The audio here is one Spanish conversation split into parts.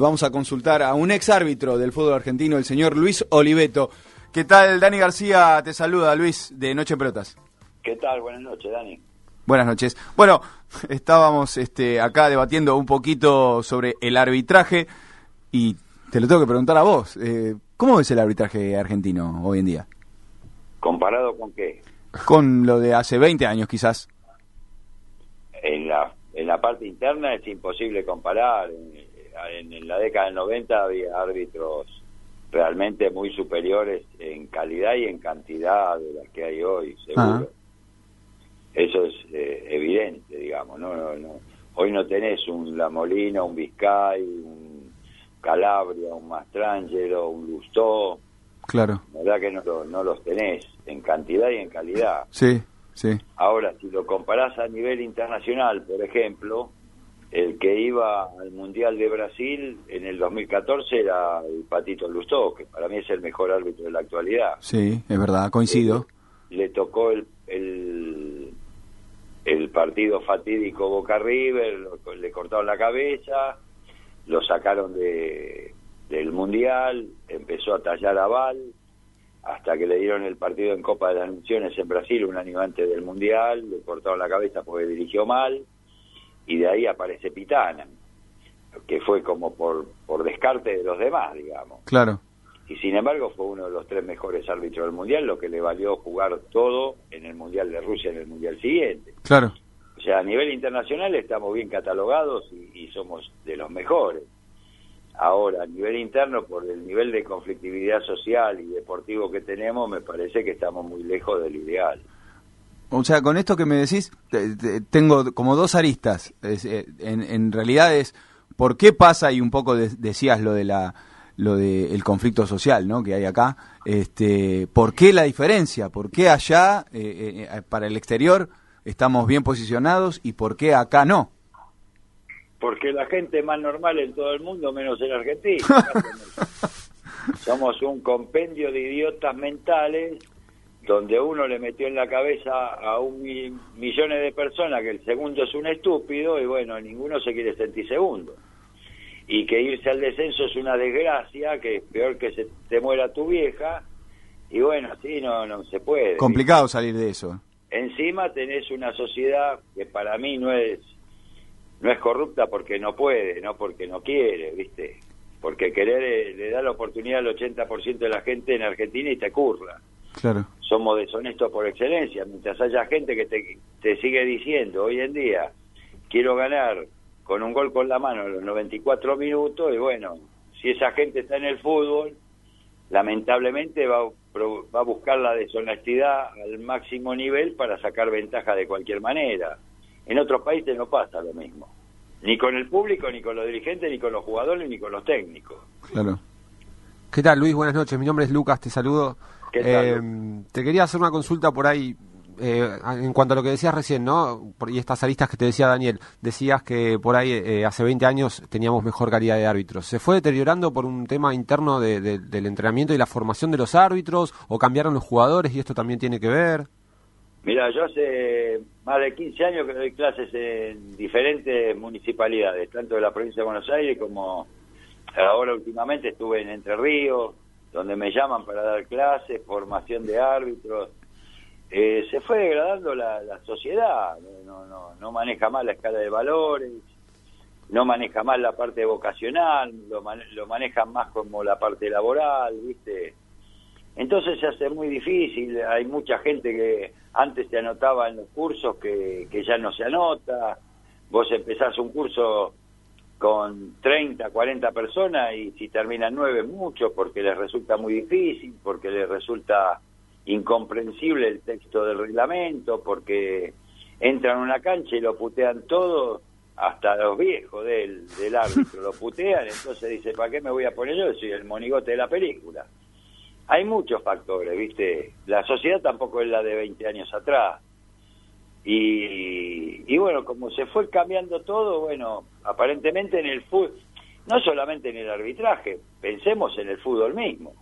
Vamos a consultar a un ex árbitro del fútbol argentino, el señor Luis Oliveto. ¿Qué tal, Dani García? Te saluda, Luis, de Noche Protas. ¿Qué tal? Buenas noches, Dani. Buenas noches. Bueno, estábamos este, acá debatiendo un poquito sobre el arbitraje y te lo tengo que preguntar a vos. Eh, ¿Cómo es el arbitraje argentino hoy en día? ¿Comparado con qué? Con lo de hace 20 años, quizás. En la, en la parte interna es imposible comparar en, la década del 90 había árbitros realmente muy superiores en calidad y en cantidad de las que hay hoy, seguro. Eso es eh, evidente, digamos. ¿no? No, Hoy no tenés un La Molina, un Vizcay, un Calabria, un Mastrangelo, un Lustó. Claro. La verdad que no, no los tenés en cantidad y en calidad. Sí, sí. Ahora, si lo comparás a nivel internacional, por ejemplo, el que iba al Mundial de Brasil en el 2014 era el Patito Lustó, que para mí es el mejor árbitro de la actualidad. Sí, es verdad, coincido. Le, tocó el, el, el, partido fatídico Boca River, le cortaron la cabeza, lo sacaron de, del Mundial, empezó a tallar a Val, hasta que le dieron el partido en Copa de las Naciones en Brasil un año antes del Mundial, le cortaron la cabeza porque dirigió mal y de ahí aparece Pitana, que fue como por, por descarte de los demás, digamos. Claro. Y sin embargo fue uno de los tres mejores árbitros del Mundial, lo que le valió jugar todo en el Mundial de Rusia en el Mundial siguiente. Claro. O sea, a nivel internacional estamos bien catalogados y, y somos de los mejores. Ahora, a nivel interno, por el nivel de conflictividad social y deportivo que tenemos, me parece que estamos muy lejos del ideal. O sea, con esto que me decís, tengo como dos aristas. Eh, en, realidad es por qué pasa y un poco decías lo de la lo del conflicto social, ¿no? Que hay acá. Este, ¿por qué la diferencia? ¿Por qué allá eh, eh, para el exterior estamos bien posicionados y por qué acá no? Porque la gente es más normal en todo el mundo menos en Argentina. Somos un compendio de idiotas mentales donde uno le metió en la cabeza a un millones de personas que el segundo es un estúpido y bueno, ninguno se quiere sentir segundo. Y que irse al descenso es una desgracia, que es peor que se te muera tu vieja, y bueno, así no, no se puede. Complicado salir de eso. Encima tenés una sociedad que para mí no es no es corrupta porque no puede, no porque no quiere, ¿viste? Porque querer eh, le da la oportunidad al 80% de la gente en Argentina y te curra. Claro somos deshonestos por excelencia, mientras haya gente que te, sigue diciendo hoy en día, quiero ganar con un gol con la mano en los 94 minutos, y bueno, si esa gente está en el fútbol, lamentablemente va, va a buscar la deshonestidad al máximo nivel para sacar ventaja de cualquier manera. En otros países no pasa lo mismo, ni con el público, ni con los dirigentes, ni con los jugadores, ni con los técnicos. Claro. ¿Qué tal, Luis? Buenas noches. Mi nombre es Lucas, te saludo. Eh, te quería hacer una consulta por ahí. Eh, en cuanto a lo que decías recién, ¿no? y estas aristas que te decía Daniel, decías que por ahí eh, hace 20 años teníamos mejor calidad de árbitros. ¿Se fue deteriorando por un tema interno del entrenamiento y la formación de los árbitros o cambiaron los jugadores y esto también tiene que ver? Mira, yo hace más de 15 años que doy clases en diferentes municipalidades, tanto de la provincia de Buenos Aires como ahora últimamente estuve en Entre Ríos, donde me llaman para dar clases, formación de árbitros. Eh, se fue degradando la, sociedad, no, no, no maneja más la escala de valores, no maneja más la parte vocacional, lo, lo manejan más como la parte laboral, ¿viste? Entonces se hace muy difícil, hay mucha gente que antes se anotaba en los cursos que, que ya no se anota, vos empezás un curso con 30, 40 personas y si terminan nueve mucho porque les resulta muy difícil, porque les resulta incomprensible el texto del reglamento, porque entran a una cancha y lo putean todo, hasta los viejos del, del árbitro lo putean, entonces dice, ¿para qué me voy a poner yo? Soy el monigote de la película. Hay muchos factores, ¿viste? La sociedad tampoco es la de 20 años atrás. Y, bueno, como se fue cambiando todo, bueno, aparentemente en el fútbol, no solamente en el arbitraje, pensemos en el fútbol mismo.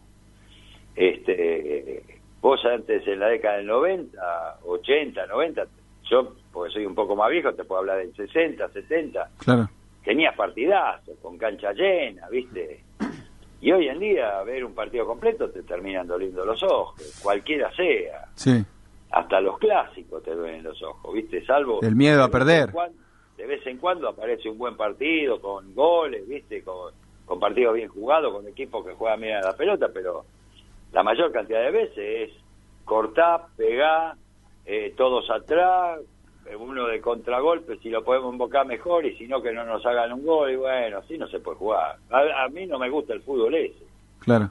Este, vos antes en la década del 90, 80, 90, yo, porque soy un poco más viejo, te puedo hablar del 60, 70. Claro. tenías partidazos, con cancha llena, ¿viste? Y hoy en día ver un partido completo te terminan doliendo los ojos, cualquiera sea. Sí. Hasta los clásicos te duelen los ojos, ¿viste? Salvo... El miedo a perder. cuando- de vez en cuando aparece un buen partido con goles, ¿viste? Con, con partidos bien jugados, con equipos que juegan bien a la pelota, pero la mayor cantidad de veces es cortar, pegar, eh, todos atrás, uno de contragolpe, si lo podemos invocar mejor, y si no, que no nos hagan un gol, y bueno, así no se puede jugar. A, a mí no me gusta el fútbol ese. Claro.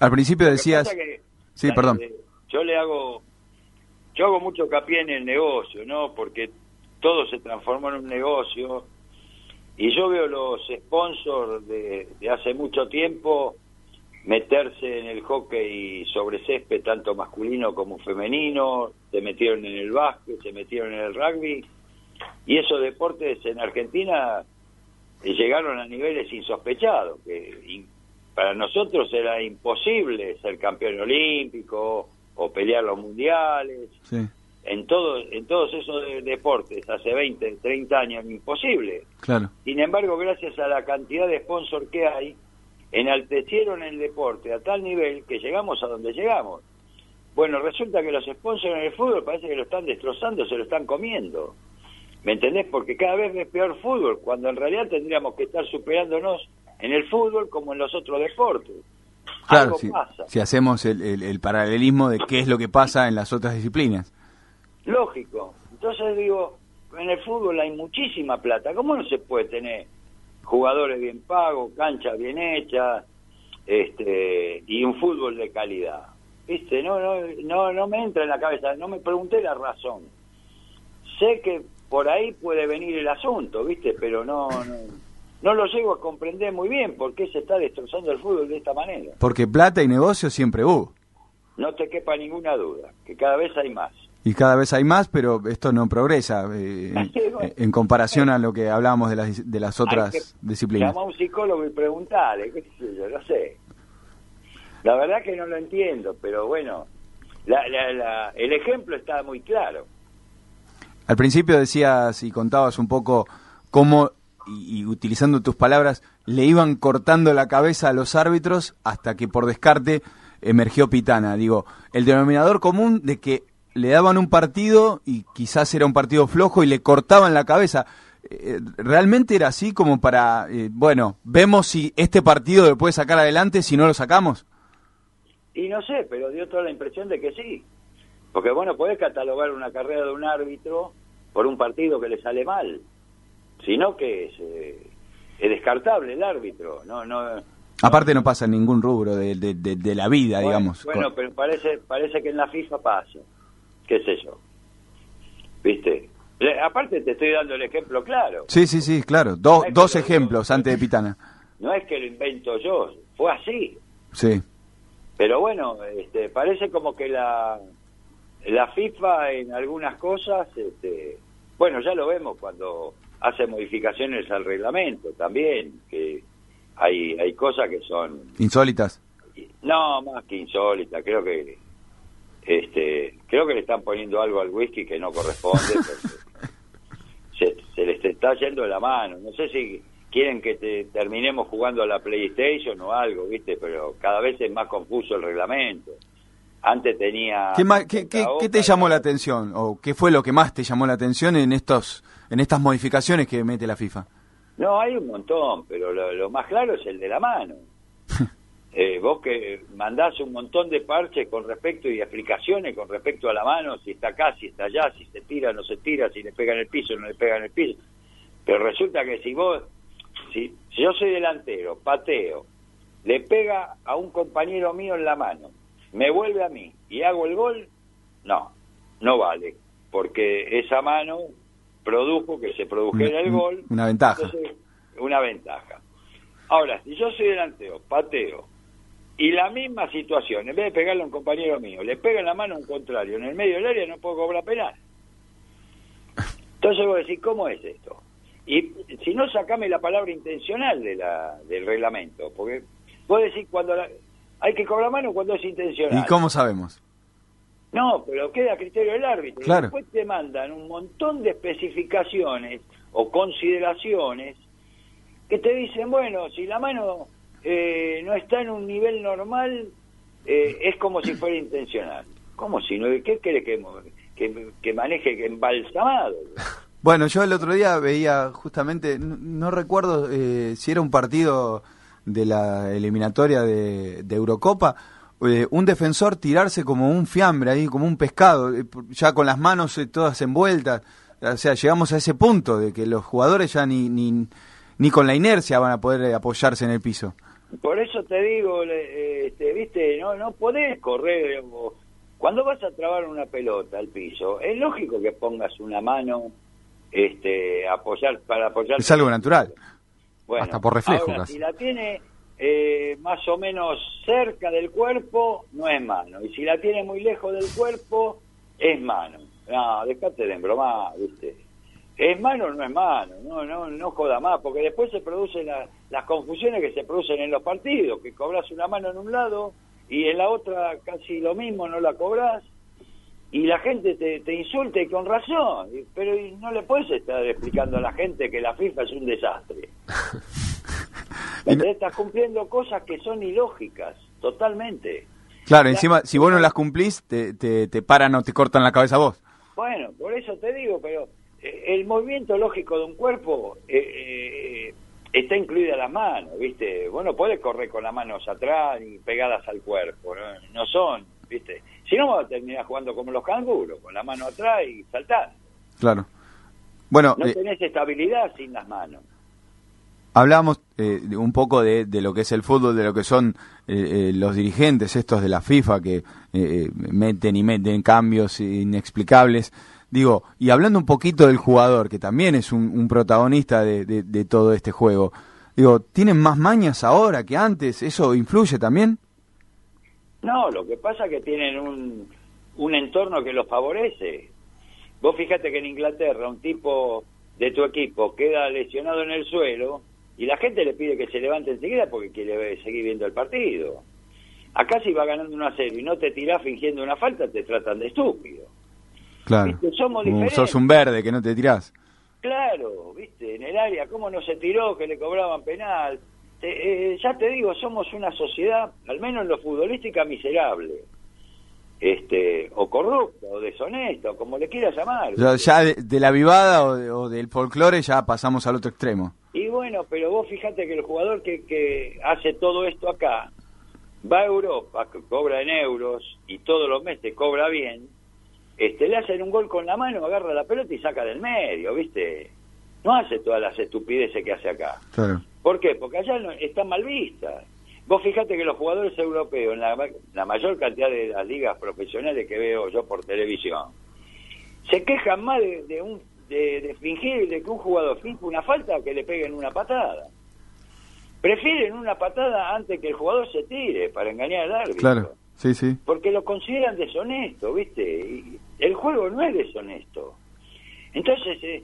Al principio decías... que, Sí, la- perdón. eh, Yo le hago, yo hago mucho hincapié en el negocio, ¿no? Porque todo se transformó en un negocio y yo veo los sponsors de, hace mucho tiempo meterse en el hockey sobre césped, tanto masculino como femenino, se metieron en el básquet, se metieron en el rugby, y esos deportes en Argentina llegaron a niveles insospechados, que para nosotros era imposible ser campeón olímpico o pelear los mundiales, Sí, en, todo, en todos esos de- deportes, hace 20, 30 años, imposible. claro. Sin embargo, gracias a la cantidad de sponsor que hay, enaltecieron el deporte a tal nivel que llegamos a donde llegamos. Bueno, resulta que los sponsors en el fútbol parece que lo están destrozando, se lo están comiendo. ¿Me entendés? Porque cada vez es peor fútbol, cuando en realidad tendríamos que estar superándonos en el fútbol como en los otros deportes. Claro, Algo si, pasa. si hacemos el, el- el paralelismo de qué es lo que pasa en las otras disciplinas. Lógico. Entonces digo, en el fútbol hay muchísima plata. ¿Cómo no se puede tener jugadores bien pagos, canchas bien hechas, este, y un fútbol de calidad? ¿Viste? No, no, no, no me entra en la cabeza, no me pregunté la razón. Sé que por ahí puede venir el asunto, ¿viste? Pero no, no, no lo llego a comprender muy bien por qué se está destrozando el fútbol de esta manera. Porque plata y negocio siempre hubo. No te quepa ninguna duda, que cada vez hay más. Y cada vez hay más, pero esto no progresa eh, en, comparación a lo que hablábamos de las, de las otras que disciplinas. Llama a un psicólogo y preguntarle, qué sé yo, no sé. La verdad que no lo entiendo, pero bueno, la, la, la- el ejemplo está muy claro. Al principio decías y contabas un poco cómo, y, y utilizando tus palabras, le iban cortando la cabeza a los árbitros hasta que por descarte emergió Pitana. Digo, el denominador común de que le daban un partido y quizás era un partido flojo y le cortaban la cabeza. Eh, ¿Realmente era así como para, eh, bueno, vemos si este partido lo puede sacar adelante si no lo sacamos? Y no sé, pero dio toda la impresión de que sí. Porque bueno, podés catalogar una carrera de un árbitro por un partido que le sale mal. Sino que es, eh, es descartable el árbitro. No, no, Aparte no pasa en ningún rubro de, de- de- de la vida, Bueno, digamos. Bueno, pero parece parece que en la FIFA pasa. ¿Qué sé yo? ¿Viste? Aparte te estoy dando el ejemplo claro. Sí, sí, sí, claro. Do- dos lo- ejemplos antes de Pitana. No es que lo invento yo, fue así. Sí. Pero bueno, este, parece como que la, la FIFA en algunas cosas, este, bueno, ya lo vemos cuando hace modificaciones al reglamento también, que hay, hay cosas que son Insólitas. No, más que insólita, creo que este creo que le están poniendo algo al whisky que no corresponde se, se les está yendo de la mano. No sé si quieren que te terminemos jugando a la PlayStation o algo, ¿viste? Pero cada vez es más confuso el reglamento. Antes tenía ¿Qué, ma- qué- qué- qué te llamó la atención? ¿O qué fue lo que más te llamó la atención en estos en estas modificaciones que mete la FIFA? No, hay un montón, pero lo, lo más claro es el de la mano. Eh, vos que mandás un montón de parches con respecto y explicaciones con respecto a la mano, si está acá, si está allá, si se tira, no se tira, si le pega en el piso, no le pega en el piso. Pero resulta que si vos, si, si yo soy delantero, pateo, le pega a un compañero mío en la mano, me vuelve a mí y hago el gol, no, no vale, porque esa mano produjo que se produjera el gol. una ventaja. Entonces, una ventaja. Ahora, si yo soy delantero, pateo, y la misma situación, en vez de pegarle a un compañero mío, le pega en la mano a un contrario, en el medio del área no puedo cobrar penal. Entonces vos decís, ¿cómo es esto? Y si no, sacame la palabra intencional de la, del reglamento, porque vos decís cuando la- hay que cobrar mano cuando es intencional. ¿Y cómo sabemos? No, pero queda a criterio del árbitro. Claro. Después te mandan un montón de especificaciones o consideraciones que te dicen, bueno, si la mano eh, no está en un nivel normal, eh, es como si fuera intencional. ¿Cómo si no? ¿Qué quiere que, que, que maneje embalsamado? Bueno, yo el otro día veía justamente, no, recuerdo eh, si era un partido de la eliminatoria de, Eurocopa, eh, un defensor tirarse como un fiambre ahí, como un pescado, eh, ya con las manos todas envueltas. O sea, llegamos a ese punto de que los jugadores ya ni, ni, ni con la inercia van a poder apoyarse en el piso. Por eso te digo, este, viste, no, no podés correr. Cuando vas a trabar una pelota al piso, es lógico que pongas una mano este, apoyar para apoyar. Es algo natural. Bueno, Hasta por reflejo. si la tiene eh, más o menos cerca del cuerpo, no es mano. Y si la tiene muy lejos del cuerpo, es mano. No, dejate de embromar, ¿viste? ¿Es mano o no es mano? No, no, no joda más, porque después se producen las confusiones que se producen en los partidos, que cobras una mano en un lado y en la otra casi lo mismo, no la cobras y la gente te, te insulta y con razón, pero no le puedes estar explicando a la gente que la FIFA es un desastre. Estás cumpliendo cosas que son ilógicas, totalmente. Claro, encima, si vos no las cumplís, te, te, paran o te cortan la cabeza a vos. Bueno, por eso te digo, pero eh, el movimiento lógico de un cuerpo eh, eh, está incluida la mano, ¿viste? Vos no podés correr con las manos atrás y pegadas al cuerpo, no, no son, ¿viste? Si no, vas a terminar jugando como los canguros, con la mano atrás y saltar. Claro. Bueno, no eh, tenés estabilidad sin las manos. Hablamos eh, un poco de, lo que es el fútbol, de lo que son eh, los dirigentes estos de la FIFA que meten y meten cambios inexplicables. Digo, y hablando un poquito del jugador, que también es un, protagonista de, de, todo este juego. Digo, ¿tienen más mañas ahora que antes? ¿Eso influye también? No, lo que pasa es que tienen un, un entorno que los favorece. Vos fíjate que en Inglaterra un tipo de tu equipo queda lesionado en el suelo y la gente le pide que se levante enseguida porque quiere seguir viendo el partido. Acá si va ganando una serie y no te tirás fingiendo una falta, te tratan de estúpido. Claro. Somos diferentes. Sos un verde que no te tirás. Claro, viste, en el área, ¿cómo no se tiró que le cobraban penal? Eh, ya te digo, somos una sociedad, al menos en lo futbolística, miserable. Este, o corrupta, o deshonesta, o como le quieras llamar. Ya, de, la vivada o, del folclore ya pasamos al otro extremo. Y bueno, pero vos fíjate que el jugador que, que hace todo esto acá, va a Europa, que cobra en euros, y todos los meses cobra bien, este, le hacen un gol con la mano, agarra la pelota y saca del medio, ¿viste? No hace todas las estupideces que hace acá. Claro. ¿Por qué? Porque allá no, está mal vista. Vos fíjate que los jugadores europeos, en la, mayor cantidad de las ligas profesionales que veo yo por televisión, se quejan más de, un, de, fingir, de que un jugador finge una falta que le peguen una patada. Prefieren una patada antes que el jugador se tire para engañar al árbitro. Claro, sí, sí. Porque lo consideran deshonesto, ¿viste? Y el juego no es deshonesto. Entonces, eh,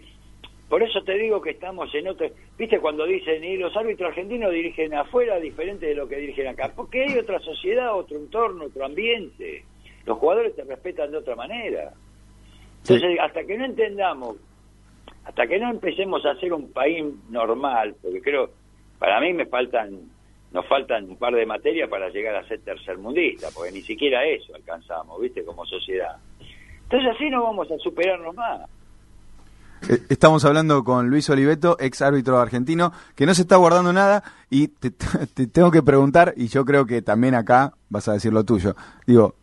por eso te digo que estamos en otro... ¿Viste cuando dicen, y los árbitros argentinos dirigen afuera diferente de lo que dirigen acá? Porque hay otra sociedad, otro entorno, otro ambiente. Los jugadores te respetan de otra manera. Entonces, hasta que no entendamos, hasta que no empecemos a ser un país normal, porque creo, para mí me faltan, nos faltan un par de materias para llegar a ser tercermundista, porque ni siquiera eso alcanzamos, ¿viste? Como sociedad. Entonces así no vamos a superarnos más. Eh, estamos hablando con Luis Oliveto, ex árbitro argentino, que no se está guardando nada y te, tengo que preguntar, y yo creo que también acá vas a decir lo tuyo. Digo,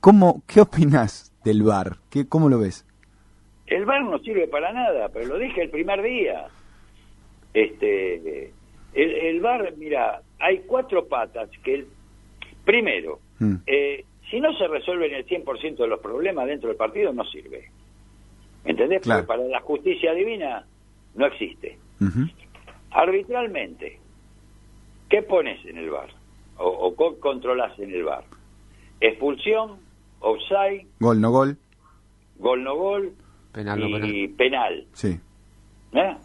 ¿cómo, ¿qué opinas del VAR? ¿Qué, ¿Cómo lo ves? El VAR no sirve para nada, pero lo dije el primer día. Este, el, el VAR, mira, hay cuatro patas que, el, primero, mm. eh, si no se resuelven el 100% de los problemas dentro del partido, no sirve. ¿Entendés? Porque para la justicia divina no existe. Arbitralmente, ¿qué pones en el bar? O, o controlas en el bar? Expulsión, offside. Gol, no gol. Gol, no gol. Penal, y penal. Sí. ¿Eh?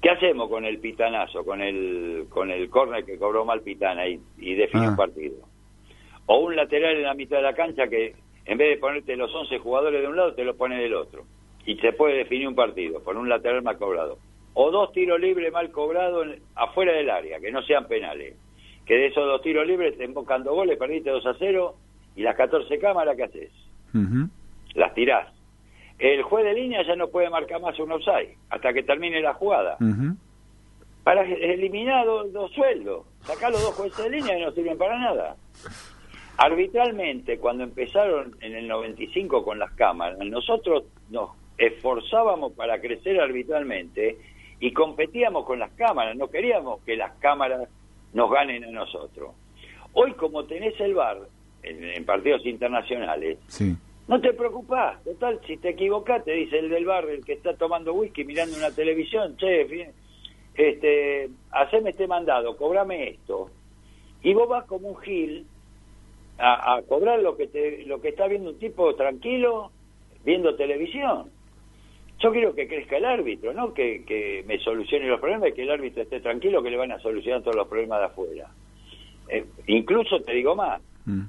¿Qué hacemos con el pitanazo, con el con el córner que cobró mal Pitana y, y define un ah. partido? O un lateral en la mitad de la cancha que en vez de ponerte los 11 jugadores de un lado, te lo pone del otro. Y se puede definir un partido por un lateral más cobrado. o dos tiros libres mal cobrados afuera del área, que no sean penales. Que de esos dos tiros libres te embocando goles, perdiste 2 a 0 y las 14 cámaras, ¿qué haces? Las tirás. El juez de línea ya no puede marcar más un offside hasta que termine la jugada. Para eliminar dos, sueldos. Sacar los dos jueces de línea y no sirven para nada. Arbitralmente, cuando empezaron en el 95 con las cámaras, nosotros nos esforzábamos para crecer arbitralmente y competíamos con las cámaras, no queríamos que las cámaras nos ganen a nosotros. Hoy como tenés el VAR en, partidos internacionales, no te preocupás, total, si te equivocás, te dice el del bar, el que está tomando whisky mirando una televisión, che, este, haceme este mandado, cobrame esto. Y vos vas como un gil a, cobrar lo que, te, lo que está viendo un tipo tranquilo viendo televisión. Yo quiero que crezca el árbitro, no que, me solucione los problemas, que el árbitro esté tranquilo, que le van a solucionar todos los problemas de afuera. Eh, incluso te digo más, mm.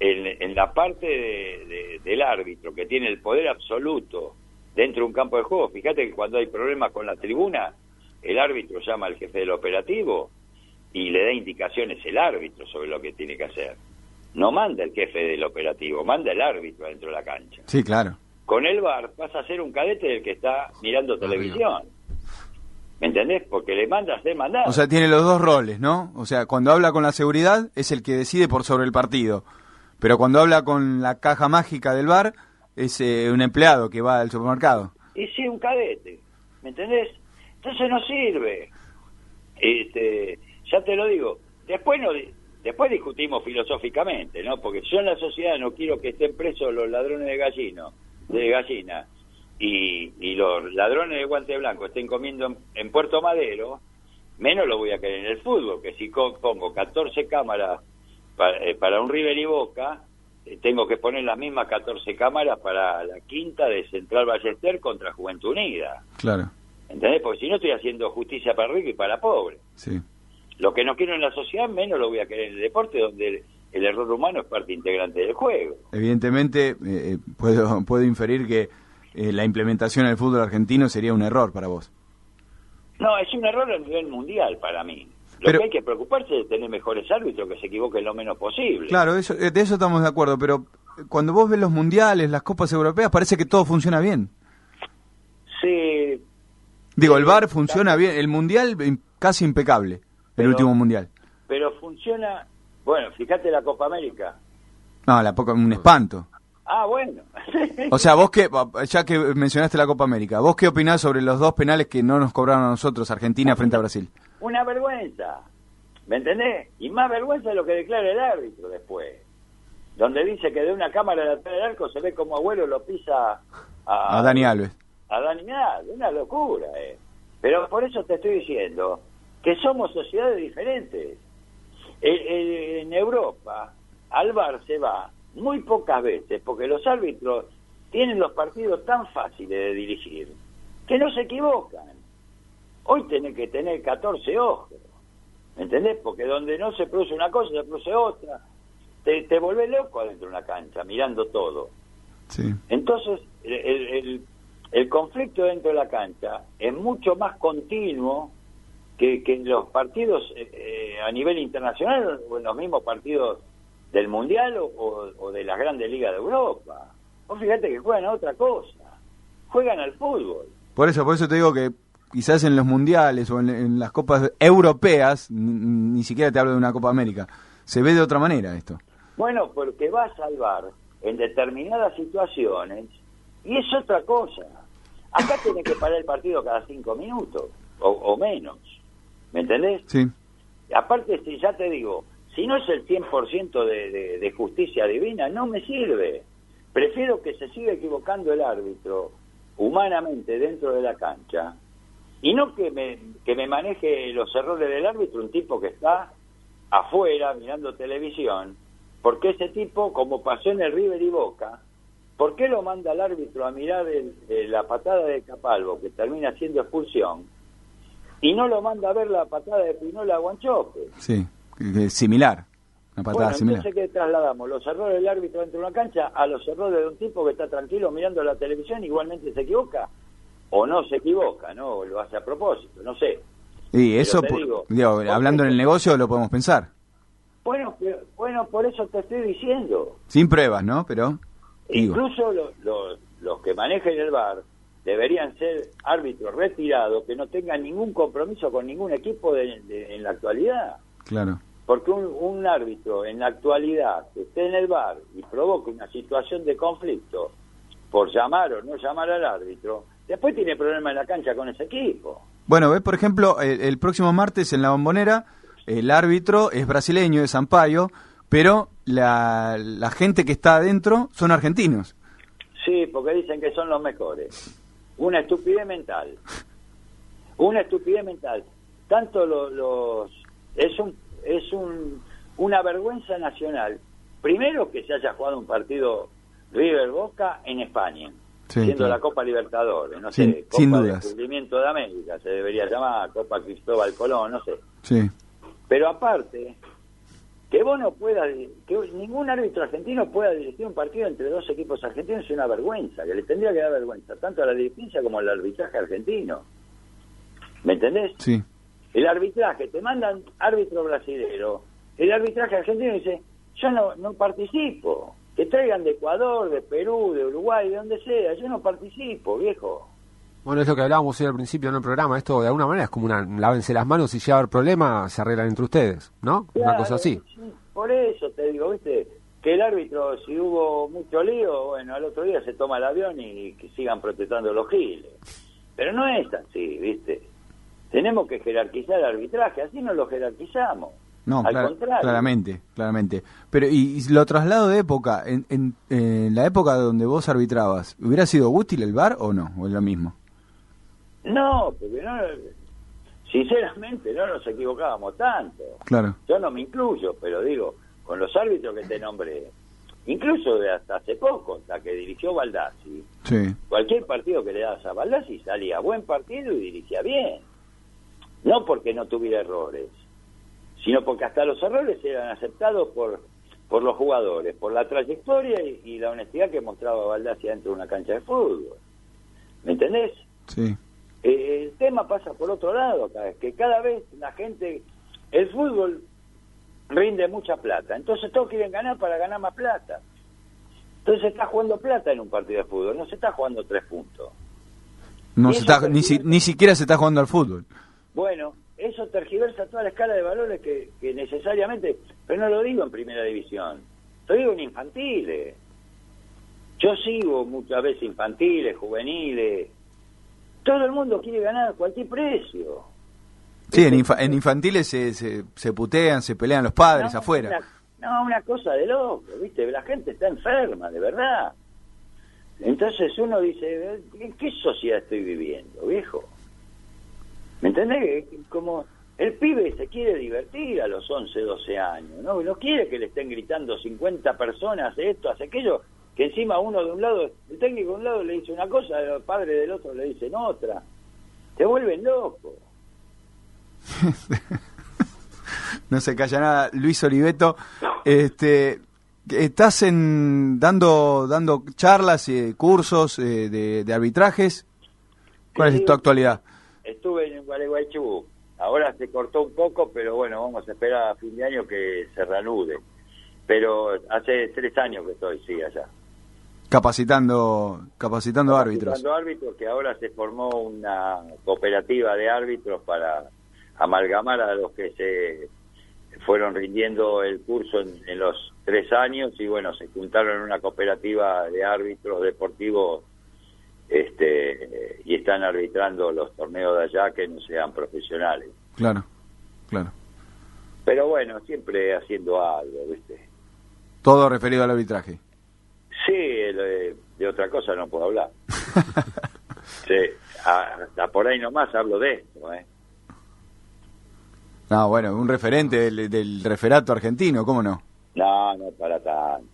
en, la parte del árbitro que tiene el poder absoluto dentro de un campo de juego, fíjate que cuando hay problemas con la tribuna, el árbitro llama al jefe del operativo y le da indicaciones el árbitro sobre lo que tiene que hacer. No manda el jefe del operativo, manda el árbitro dentro de la cancha. Sí, claro. Con el bar vas a ser un cadete del que está mirando televisión. ¿Me entendés? Porque le mandas de mandar. O sea, tiene los dos roles, ¿no? O sea, cuando habla con la seguridad es el que decide por sobre el partido. Pero cuando habla con la caja mágica del bar es eh, un empleado que va al supermercado. Y sí, un cadete. ¿Me entendés? Entonces no sirve. Este, ya te lo digo. Después no, después discutimos filosóficamente, ¿no? Porque yo en la sociedad no quiero que estén presos los ladrones de gallino de gallina y, y los ladrones de guante blanco estén comiendo en, Puerto Madero, menos lo voy a querer en el fútbol, que si pongo 14 cámaras eh, para, un River y Boca, eh, tengo que poner las mismas 14 cámaras para la quinta de Central Ballester contra Juventud Unida. Claro. ¿Entendés? Porque si no estoy haciendo justicia para rico y para pobre. Sí. Lo que no quiero en la sociedad, menos lo voy a querer en el deporte, donde el error humano es parte integrante del juego. Evidentemente, eh, eh, puedo, puedo inferir que eh, la implementación del fútbol argentino sería un error para vos. No, es un error a nivel mundial para mí. Lo que hay que preocuparse es tener mejores árbitros que se equivoquen lo menos posible. Claro, eso, de eso estamos de acuerdo, pero cuando vos ves los mundiales, las copas europeas, parece que todo funciona bien. Sí. Digo, el VAR funciona bien, el mundial casi impecable, el último mundial. Pero funciona bueno, fíjate la Copa América. No, la Copa, un espanto. Ah, bueno. o sea, vos que, ya que mencionaste la Copa América, ¿vos qué opinás sobre los dos penales que no nos cobraron a nosotros, Argentina frente a Brasil? Una vergüenza, ¿me entendés? Y más vergüenza es lo que declara el árbitro después, donde dice que de una cámara de atrás del arco se ve como abuelo lo pisa a, a Dani Alves. A Dani Alves, una locura, eh. Pero por eso te estoy diciendo que somos sociedades diferentes en Europa al bar se va muy pocas veces porque los árbitros tienen los partidos tan fáciles de dirigir que no se equivocan. Hoy tienen que tener 14 ojos, ¿me entendés? Porque donde no se produce una cosa, se produce otra. Te, te volvés loco adentro de una cancha, mirando todo. Entonces, el, el conflicto dentro de la cancha es mucho más continuo que, en los partidos eh, eh, a nivel internacional o en los mismos partidos del Mundial o, de las grandes ligas de Europa. Vos fíjate que juegan a otra cosa, juegan al fútbol. Por eso, por eso te digo que quizás en los mundiales o en, las copas europeas, ni, siquiera te hablo de una Copa América, se ve de otra manera esto. Bueno, porque va a salvar en determinadas situaciones y es otra cosa. Acá tiene que parar el partido cada cinco minutos o menos. ¿Me entendés? Sí. Aparte, si ya te digo, si no es el 100% de, de, justicia divina, no me sirve. Prefiero que se siga equivocando el árbitro humanamente dentro de la cancha y no que me, que me maneje los errores del árbitro un tipo que está afuera mirando televisión, porque ese tipo, como pasó en el River y Boca, ¿por qué lo manda el árbitro a mirar la patada de Capalvo, que termina siendo expulsión? Y no lo manda a ver la patada de Pinola a Guanchope. Sí, similar. Una patada bueno, similar. Entonces, ¿qué trasladamos? ¿Los errores del árbitro dentro de una cancha a los errores de un tipo que está tranquilo mirando la televisión igualmente se equivoca? o no se equivoca, ¿no? O lo hace a propósito, no sé. Y eso, digo, hablando en el negocio, lo podemos pensar. Bueno, bueno, por eso te estoy diciendo. Sin pruebas, ¿no? Pero. Incluso los que manejen el bar deberían ser árbitros retirados que no tengan ningún compromiso con ningún equipo en la actualidad. Claro. Porque un, un, árbitro en la actualidad que esté en el bar y provoque una situación de conflicto por llamar o no llamar al árbitro, después tiene problemas en la cancha con ese equipo. Bueno, ves, por ejemplo, el, próximo martes en la bombonera, el árbitro es brasileño, de Sampaio, pero la, la gente que está adentro son argentinos. Sí, porque dicen que son los mejores. Una estupidez mental. Una estupidez mental. Tanto los... es un, es un, una vergüenza nacional. Primero que se haya jugado un partido River Boca en España siendo la Copa Libertadores, no sé, Copa de Descubrimiento de América, se debería llamar Copa Cristóbal Colón, no sé. Sí. Pero aparte, que vos no puedas, que ningún árbitro argentino pueda dirigir un partido entre dos equipos argentinos es una vergüenza, que le tendría que dar vergüenza, tanto a la dirigencia como al arbitraje argentino. ¿Me entendés? Sí. El arbitraje, te mandan árbitro brasilero, el arbitraje argentino dice, yo no, no participo que traigan de Ecuador, de Perú, de Uruguay, de donde sea. Yo no participo, viejo. Bueno, es lo que hablábamos hoy al principio en el programa. Esto de alguna manera es como una lávense las manos y si llega a haber problemas se arreglan entre ustedes, ¿no? una cosa así. por eso te digo, ¿viste? Que el árbitro, si hubo mucho lío, bueno, al otro día se toma el avión y que sigan protestando los giles. Pero no es así, ¿viste? Tenemos que jerarquizar el arbitraje, así no lo jerarquizamos. No, claramente, claramente. Pero, y, lo traslado de época, en, en, la época donde vos arbitrabas, ¿hubiera sido útil el bar o no? ¿O es lo mismo? No, porque no, sinceramente no nos equivocábamos tanto. Claro. Yo no me incluyo, pero digo, con los árbitros que te nombré, incluso de hasta hace poco, hasta que dirigió Baldassi, sí. cualquier partido que le das a Baldassi salía buen partido y dirigía bien. No porque no tuviera errores sino porque hasta los errores eran aceptados por, por los jugadores, por la trayectoria y, la honestidad que mostraba Baldassi dentro de una cancha de fútbol. ¿Me entendés? Sí. Eh, el tema pasa por otro lado acá, que cada vez la gente, el fútbol rinde mucha plata, entonces todos quieren ganar para ganar más plata. Entonces se está jugando plata en un partido de fútbol, no se está jugando tres puntos. No se está, ni, ni siquiera se está jugando al fútbol. Bueno, eso tergiversa toda la escala de valores que, necesariamente, pero no lo digo en primera división, lo digo en infantiles. Yo sigo muchas veces infantiles, juveniles. Todo el mundo quiere ganar a cualquier precio. Sí, en, infantiles se, se, putean, se pelean los padres afuera. no, una cosa de loco, ¿viste? La gente está enferma, de verdad. Entonces uno dice, ¿en qué sociedad estoy viviendo, viejo? ¿Me entendés? Como el pibe se quiere divertir a los 11, 12 años, ¿no? No quiere que le estén gritando 50 personas esto, hace aquello, que encima uno de un lado, el técnico de un lado le dice una cosa, el padre del otro le dicen otra. Te vuelven loco. no se calla nada. Luis Oliveto, este, estás en, dando, dando charlas, y cursos eh, de, de arbitrajes. ¿Cuál es tu actualidad? estuve en Gualeguaychú. Ahora se cortó un poco, pero bueno, vamos a esperar a fin de año que se reanude. Pero hace tres años que estoy, sí, allá. Capacitando, capacitando, árbitros. Capacitando árbitros, que ahora se formó una cooperativa de árbitros para amalgamar a los que se fueron rindiendo el curso en, en los tres años y bueno, se juntaron en una cooperativa de árbitros deportivos este, y están arbitrando los torneos de allá que no sean profesionales. Claro, claro. Pero bueno, siempre haciendo algo, ¿viste? Todo referido al arbitraje. Sí, de, otra cosa no puedo hablar. sí, hasta por ahí nomás hablo de esto, ¿eh? No, bueno, un referente del, del referato argentino, ¿cómo no? No, no para tanto.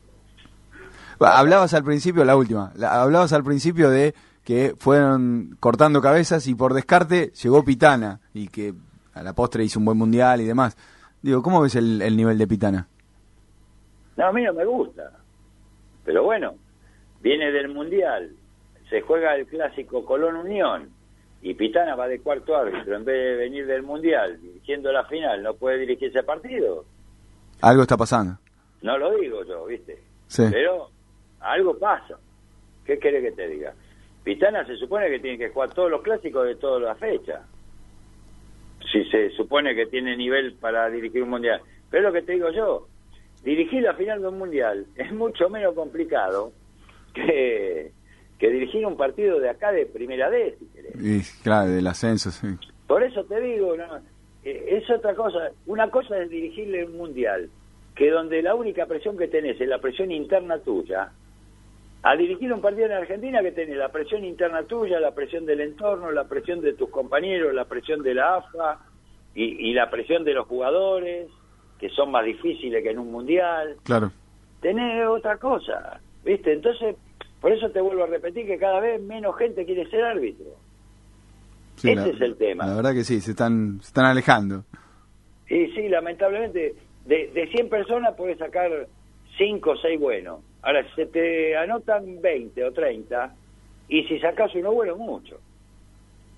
Hablabas al principio, la última, hablabas al principio de que fueron cortando cabezas y por descarte llegó Pitana y que a la postre hizo un buen mundial y demás. Digo, ¿cómo ves el, nivel de Pitana? No, a mí no me gusta. Pero bueno, viene del mundial, se juega el clásico Colón Unión y Pitana va de cuarto árbitro en vez de venir del Mundial dirigiendo la final, ¿no puede dirigir ese partido? Algo está pasando. No lo digo yo, ¿viste? Sí. Pero algo pasa. ¿Qué quiere que te diga? Pitana se supone que tiene que jugar todos los clásicos de todas las fechas. Si se supone que tiene nivel para dirigir un mundial. Pero es lo que te digo yo. Dirigir la final de un mundial es mucho menos complicado que, que dirigir un partido de acá de primera D, si querés. Y, claro, del ascenso, sí. Por eso te digo, no, eh, es otra cosa. Una cosa es dirigirle un mundial, que donde la única presión que tenés es la presión interna tuya. A dirigir un partido en Argentina que tenés la presión interna tuya, la presión del entorno, la presión de tus compañeros, la presión de la AFA y, y la presión de los jugadores, que son más difíciles que en un mundial. Claro. Tenés otra cosa, ¿viste? Entonces, por eso te vuelvo a repetir que cada vez menos gente quiere ser árbitro. Sí, Ese la- es el tema. La verdad que sí, se están, se están alejando. Y sí, lamentablemente, de, de 100 personas puedes sacar 5 o 6 buenos. Ahora, si se te anotan 20 o 30, y si sacas uno bueno, mucho.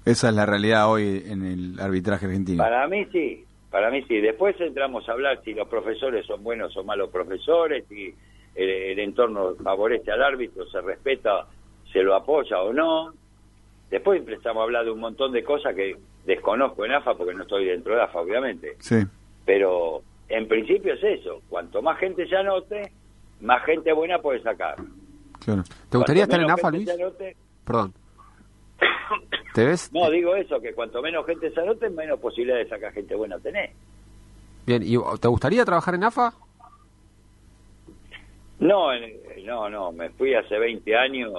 Esa es la realidad hoy en el arbitraje argentino. Para mí sí, para mí sí. Después entramos a hablar si los profesores son buenos o malos profesores, si el, el entorno favorece al árbitro, se respeta, se lo apoya o no. Después empezamos a hablar de un montón de cosas que desconozco en AFA porque no estoy dentro de AFA, obviamente. Sí. Pero en principio es eso. Cuanto más gente se anote, más gente buena puede sacar. Claro. ¿Te gustaría Cuanto estar en AFA, Luis? anote- Perdón. ¿Te ves? no, digo eso, que cuanto menos gente se anote, menos posibilidad de sacar gente buena tenés. Bien, ¿y te gustaría trabajar en AFA? No, en- no, no, me fui hace 20 años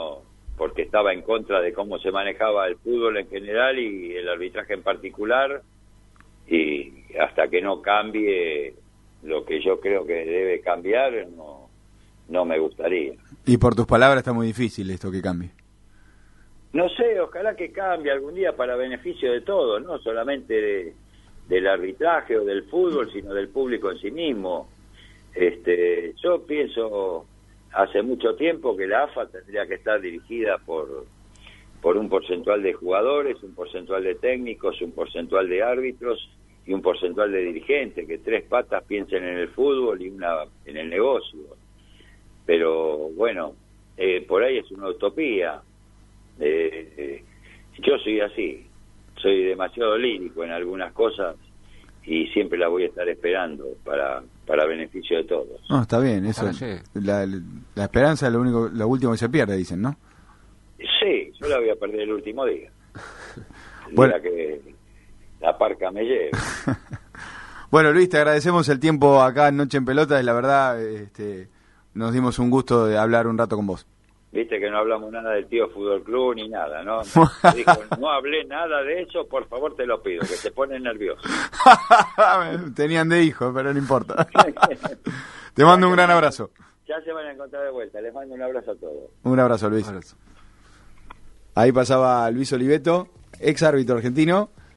porque estaba en contra de cómo se manejaba el fútbol en general y el arbitraje en particular y hasta que no cambie lo que yo creo que debe cambiar no, no me gustaría. Y por tus palabras está muy difícil esto que cambie. No sé, ojalá que cambie algún día para beneficio de todos, no solamente de- del arbitraje o del fútbol, sino del público en sí mismo. Este, yo pienso hace mucho tiempo que la AFA tendría que estar dirigida por por un porcentual de jugadores, un porcentual de técnicos, un porcentual de árbitros y un porcentual de dirigentes, que tres patas piensen en el fútbol y una en el negocio. Pero bueno, eh, por ahí es una utopía. Eh, eh, yo soy así, soy demasiado lírico en algunas cosas y siempre la voy a estar esperando para, para beneficio de todos. No, está bien, eso. Llegue. La, la esperanza es lo único, lo último que se pierde, dicen, ¿no? Sí, yo la voy a perder el último día. Bueno. que la parca me lleve. Bueno, Luis, te agradecemos el tiempo acá en Noche en Pelota y la verdad este, nos dimos un gusto de hablar un rato con vos. Viste que no hablamos nada del tío Fútbol Club ni nada, ¿no? Dijo, no hablé nada de eso, por favor te lo pido, que se pone nervioso. Tenían de hijo, pero no importa. Te mando un gran abrazo. Ya se van a encontrar de vuelta, les mando un abrazo a todos. Un abrazo, Luis. Ahí pasaba Luis Oliveto, ex árbitro argentino,